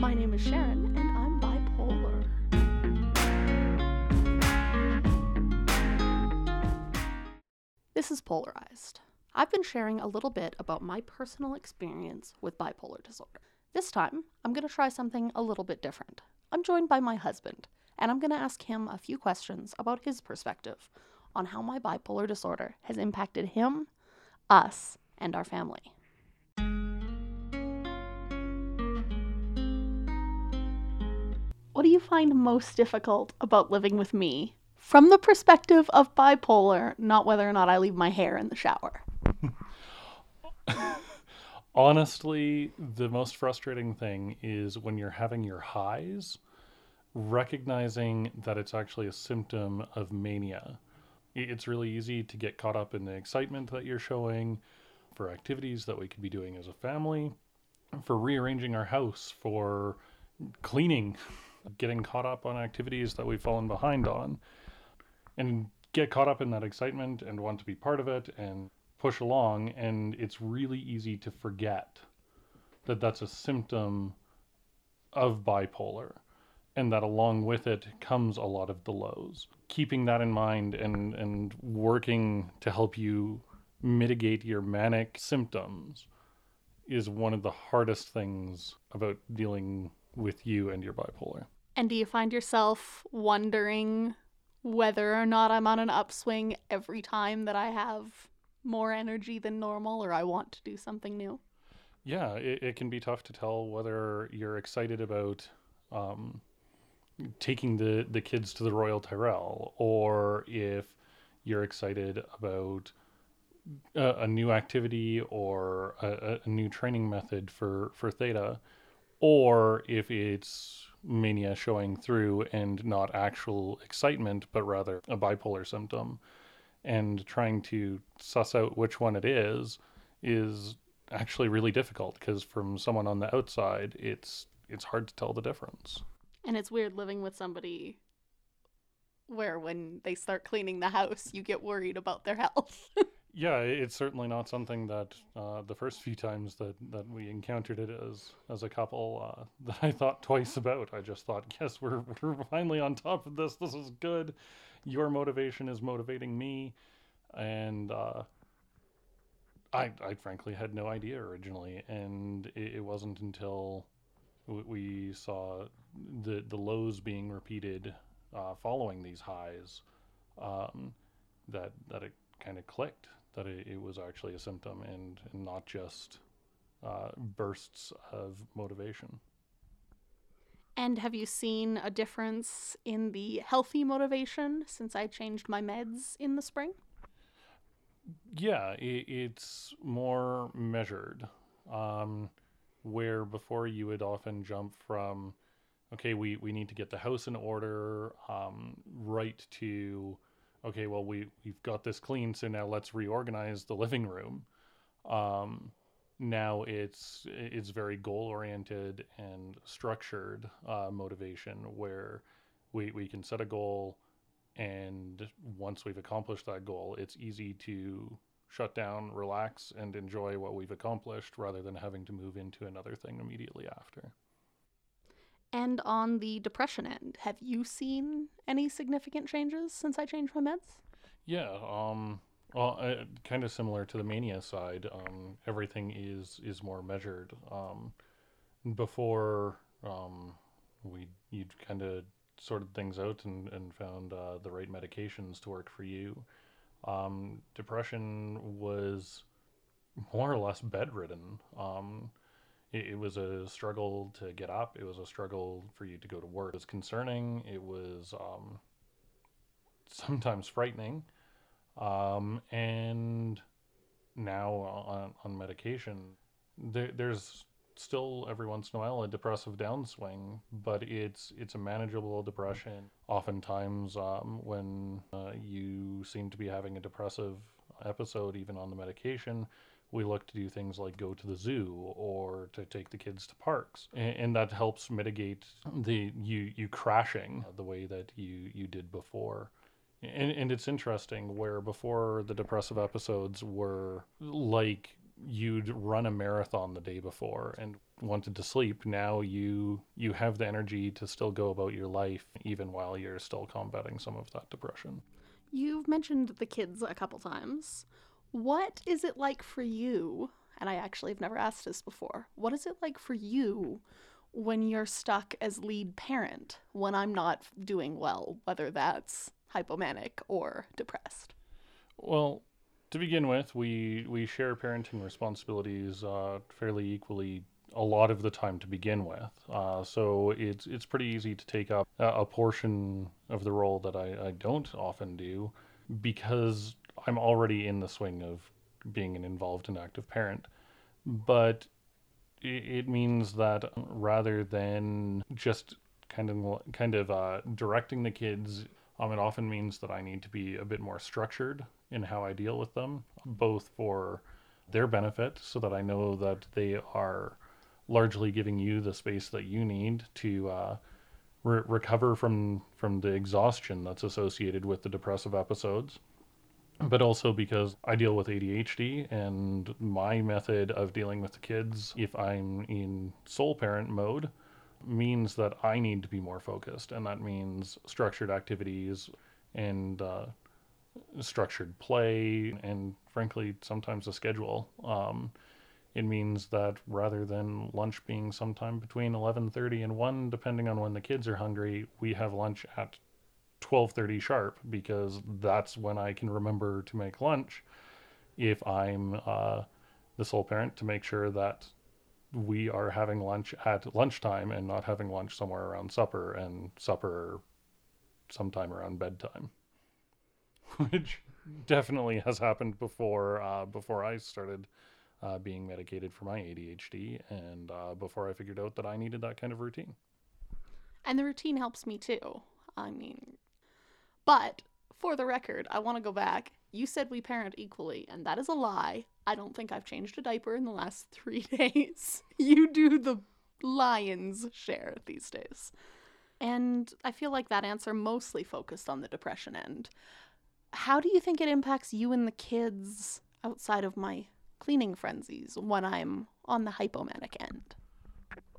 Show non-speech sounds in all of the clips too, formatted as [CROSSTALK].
My name is Sharon, and I'm bipolar. This is Polarized. I've been sharing a little bit about my personal experience with bipolar disorder. This time, I'm going to try something a little bit different. I'm joined by my husband, and I'm going to ask him a few questions about his perspective on how my bipolar disorder has impacted him, us, and our family. What do you find most difficult about living with me? From the perspective of bipolar, not whether or not I leave my hair in the shower. [LAUGHS] Honestly, the most frustrating thing is when you're having your highs, recognizing that it's actually a symptom of mania. It's really easy to get caught up in the excitement that you're showing for activities that we could be doing as a family, for rearranging our house, for cleaning, [LAUGHS] getting caught up on activities that we've fallen behind on, and get caught up in that excitement and want to be part of it and push along. And it's really easy to forget that that's a symptom of bipolar and that along with it comes a lot of the lows. Keeping that in mind and, and working to help you mitigate your manic symptoms is one of the hardest things about dealing with you and your bipolar. And do you find yourself wondering whether or not I'm on an upswing every time that I have more energy than normal or I want to do something new? Yeah, it, it can be tough to tell whether you're excited about um, taking the, the kids to the Royal Tyrrell or if you're excited about a, a new activity or a, a- a new training method for, for Theta, or if it's mania showing through and not actual excitement, but rather a bipolar symptom. And trying to suss out which one it is is actually really difficult because from someone on the outside, it's it's hard to tell the difference. And it's weird living with somebody where when they start cleaning the house, you get worried about their [LAUGHS] health. Yeah, it's certainly not something that uh, the first few times that, that we encountered it as as a couple uh, [LAUGHS] that I thought twice about. I just thought, yes, we're [LAUGHS] we're finally on top of this. This is good. Your motivation is motivating me, and uh, I I frankly had no idea originally, and it, it wasn't until we saw the the lows being repeated uh, following these highs um, that that it kind of clicked that it, it was actually a symptom and, and not just uh, bursts of motivation. and have you seen a difference in the healthy motivation since I changed my meds in the spring? Yeah, it, it's more measured. Um, where before you would often jump from, okay, we, we need to get the house in order, um, right to, okay, well we we've got this clean, so now let's reorganize the living room. Um, now it's it's very goal oriented and structured uh, motivation where we we can set a goal and once we've accomplished that goal it's easy to shut down relax and enjoy what we've accomplished rather than having to move into another thing immediately after And on the depression end, have you seen any significant changes since I changed my meds? Yeah, um, well, kind of similar to the mania side. Um, everything is is more measured. Um, before um, we you kind of sorted things out and and found uh, the right medications to work for you. Um, depression was more or less bedridden. Um, it, it was a struggle to get up. It was a struggle for you to go to work. It was concerning. It was um, sometimes frightening. Um, and now on, on medication, there, there's still every once in a while a depressive downswing, but it's it's a manageable depression. Oftentimes, um, when uh, you seem to be having a depressive episode, even on the medication, we look to do things like go to the zoo or to take the kids to parks, and, and that helps mitigate the you you crashing the way that you you did before. And, and it's interesting where before the depressive episodes were like you'd run a marathon the day before and wanted to sleep now you you have the energy to still go about your life even while you're still combating some of that depression You've mentioned the kids a couple times. What is it like for you? And I actually have never asked this before. What is it like for you when you're stuck as lead parent when I'm not doing well, whether that's hypomanic or depressed? well to begin with we we share parenting responsibilities uh, fairly equally a lot of the time to begin with uh, so it's it's pretty easy to take up a, a portion of the role that I, I don't often do because I'm already in the swing of being an involved and active parent but it, means that rather than just kind of kind of uh, directing the kids um, it often means that I need to be a bit more structured in how I deal with them, both for their benefit, so that I know that they are largely giving you the space that you need to uh, re- recover from from the exhaustion that's associated with the depressive episodes. But also because I deal with ADHD, and my method of dealing with the kids, if I'm in sole parent mode, means that I need to be more focused, and that means structured activities and uh, structured play, and frankly, sometimes a schedule. Um, it means that rather than lunch being sometime between 11:30 and 1 depending on when the kids are hungry we have lunch at 12:30 sharp because that's when I can remember to make lunch if I'm uh, the sole parent to make sure that we are having lunch at lunchtime and not having lunch somewhere around supper and supper sometime around bedtime [LAUGHS] which definitely has happened before uh, before I started uh, being medicated for my ADHD and uh, before I figured out that I needed that kind of routine. And the routine helps me too. I mean, but for the record, I want to go back. You said we parent equally, and that is a lie. I don't think I've changed a diaper in the last [LAUGHS] three days. You do the lion's share these days. And I feel like that answer mostly focused on the depression end. How do you think it impacts you and the kids outside of my cleaning frenzies when I'm on the hypomanic end?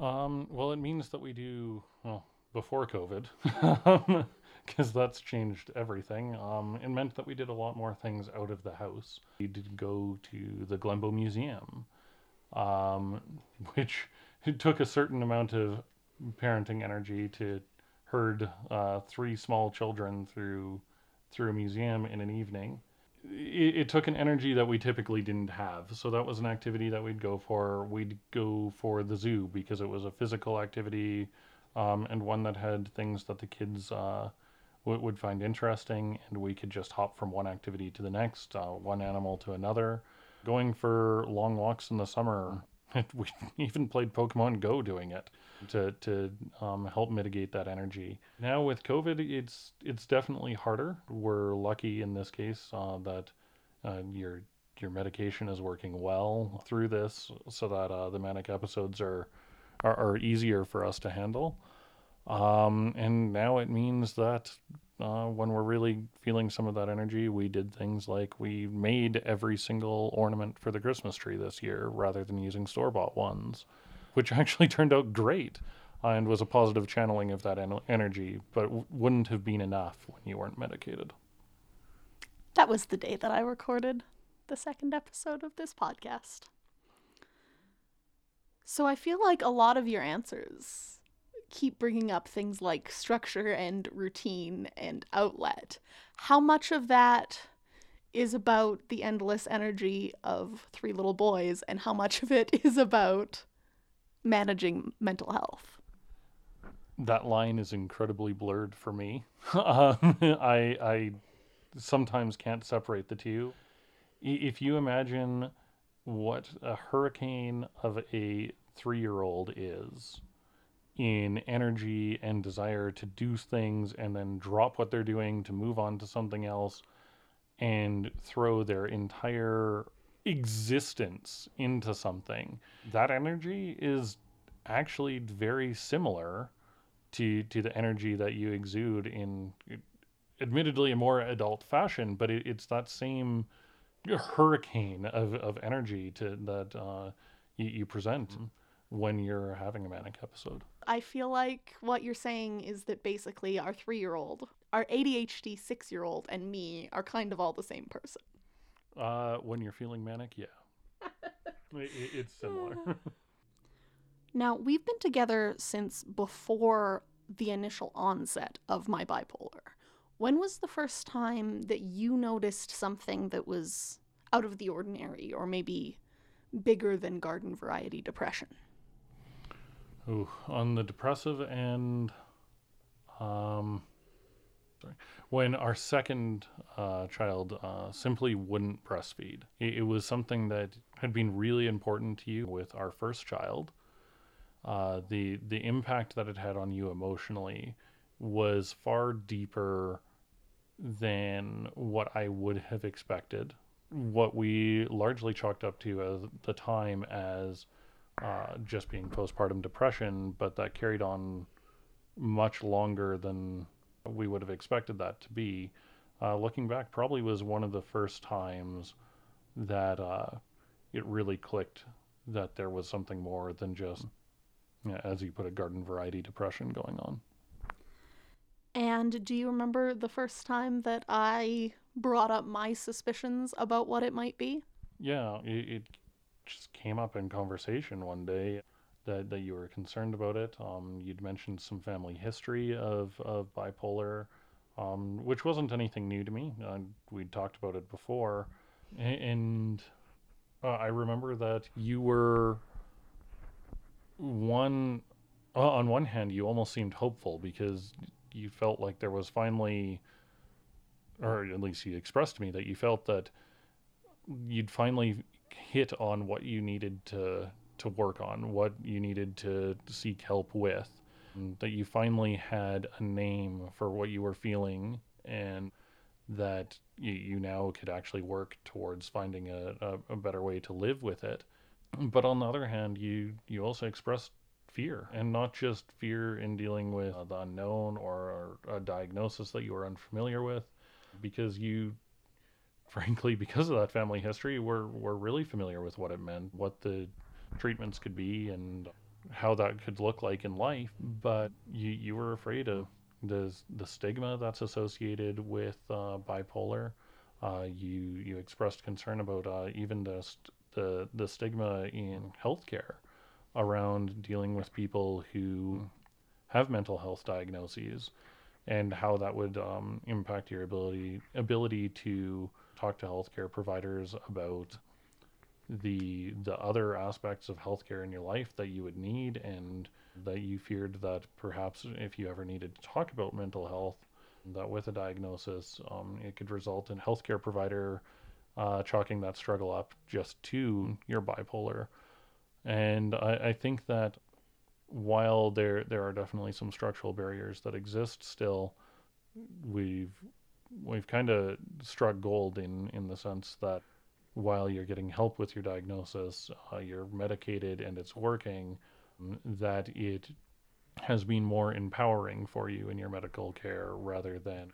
Um, well, it means that we do well before COVID, [LAUGHS] [LAUGHS] because that's changed everything. Um, it meant that we did a lot more things out of the house. We did go to the Glenbow Museum, um, [LAUGHS] which it took a certain amount of parenting energy to herd uh, three small children through through a museum in an evening. It, it took an energy that we typically didn't have. So that was an activity that we'd go for. We'd go for the zoo because it was a physical activity um, and one that had things that the kids uh, w- would find interesting, and we could just hop from one activity to the next, uh, one animal to another. Going for long walks in the summer, [LAUGHS] we even played Pokemon Go doing it to to um, help mitigate that energy. Now with COVID, it's it's definitely harder. We're lucky in this case uh, that uh, your your medication is working well through this, so that uh, the manic episodes are, are are easier for us to handle. Um, and now it means that uh, when we're really feeling some of that energy, we did things like we made every single ornament for the Christmas tree this year rather than using store bought ones, which [LAUGHS] actually turned out great and was a positive channeling of that en- energy, but w- wouldn't have been enough when you weren't medicated. That was the day that I recorded the second episode of this podcast. So I feel like a lot of your answers keep bringing up things like structure and routine and outlet. How much of that is about the endless energy of three little boys, and how much of it [LAUGHS] is about managing mental health? that line is incredibly blurred for me. [LAUGHS] um, I I sometimes can't separate the two. If you imagine what a hurricane of a three-year-old is in energy and desire to do things and then drop what they're doing to move on to something else and throw their entire existence into something, that energy is actually very similar to to the energy that you exude in admittedly a more adult fashion but it, it's that same hurricane of, of energy to that uh, you, you present when you're having a manic episode. I feel like what you're saying is that basically our three year old, our ADHD six year old, and me are kind of all the same person. Uh, when you're feeling manic, yeah, [LAUGHS] it, it's similar. [LAUGHS] Now, we've been together since before the initial onset of my bipolar. When was the first time that you noticed something that was out of the ordinary or maybe bigger than garden variety depression? Ooh, on the depressive end, um, sorry, when our second uh, child uh, simply wouldn't breastfeed, it, it was something that had been really important to you with our first child. Uh, the the impact that it had on you emotionally was far deeper than what I would have expected. What we largely chalked up to the time as uh, just being postpartum depression, but that carried on much longer than we would have expected that to be. Uh, looking back, probably was one of the first times that uh, it really clicked that there was something more than just, yeah, as you put it, garden variety depression going on. And do you remember the first time that I brought up my suspicions about what it might be? Yeah, it, it just came up in conversation one day that, that you were concerned about it. Um, you'd mentioned some family history of, of bipolar, um, which wasn't anything new to me. Uh, we'd talked about it before. And uh, I remember that you were one, uh, on one hand, you almost seemed hopeful because you felt like there was finally, or at least you expressed to me that you felt that you'd finally hit on what you needed to to work on, what you needed to seek help with, that you finally had a name for what you were feeling, and that you, you now could actually work towards finding a, a, a better way to live with it. But on the other hand, you you also expressed fear, and not just fear in dealing with uh, the unknown or a diagnosis that you were unfamiliar with, because you frankly, because of that family history, we're we're really familiar with what it meant, what the treatments could be, and how that could look like in life. But you you were afraid of the the stigma that's associated with uh, bipolar. Uh, you you expressed concern about uh, even the st- the the stigma in healthcare around dealing with people who have mental health diagnoses and how that would um, impact your ability ability to talk to healthcare providers about the the other aspects of healthcare in your life that you would need and that you feared that perhaps if you ever needed to talk about mental health that with a diagnosis um, it could result in healthcare provider uh, chalking that struggle up just to your bipolar. And I, I think that while there there are definitely some structural barriers that exist still we've we've kind of struck gold in in the sense that while you're getting help with your diagnosis, uh, you're medicated and it's working, that it has been more empowering for you in your medical care rather than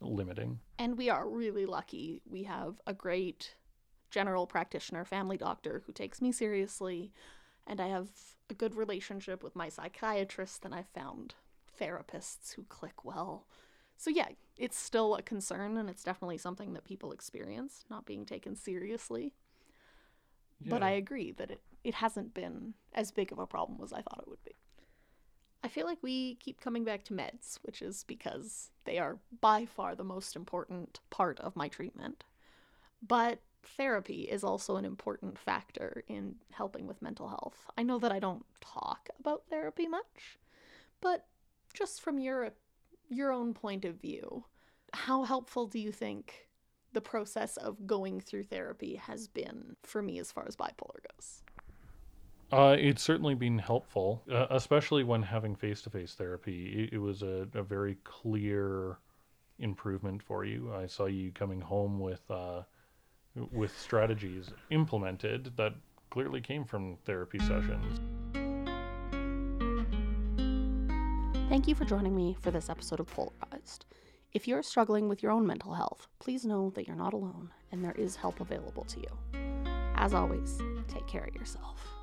limiting. And we are really lucky. We have a great general practitioner, family doctor who takes me seriously, and I have a good relationship with my psychiatrist, and I've found therapists who click well. So, yeah, it's still a concern, and it's definitely something that people experience, not being taken seriously. But I agree that it, it hasn't been as big of a problem as I thought it would be. I feel like we keep coming back to meds, which is because they are by far the most important part of my treatment. But therapy is also an important factor in helping with mental health. I know that I don't talk about therapy much, but just from your your own point of view, how helpful do you think the process of going through therapy has been for me as far as bipolar goes? Uh, it's certainly been helpful, uh, especially when having face to face therapy. It, it was a, a, very clear improvement for you. I saw you coming home with uh, with strategies implemented that clearly came from therapy sessions. Thank you for joining me for this episode of Polarized. If you're struggling with your own mental health, please know that you're not alone and there is help available to you. As always, take care of yourself.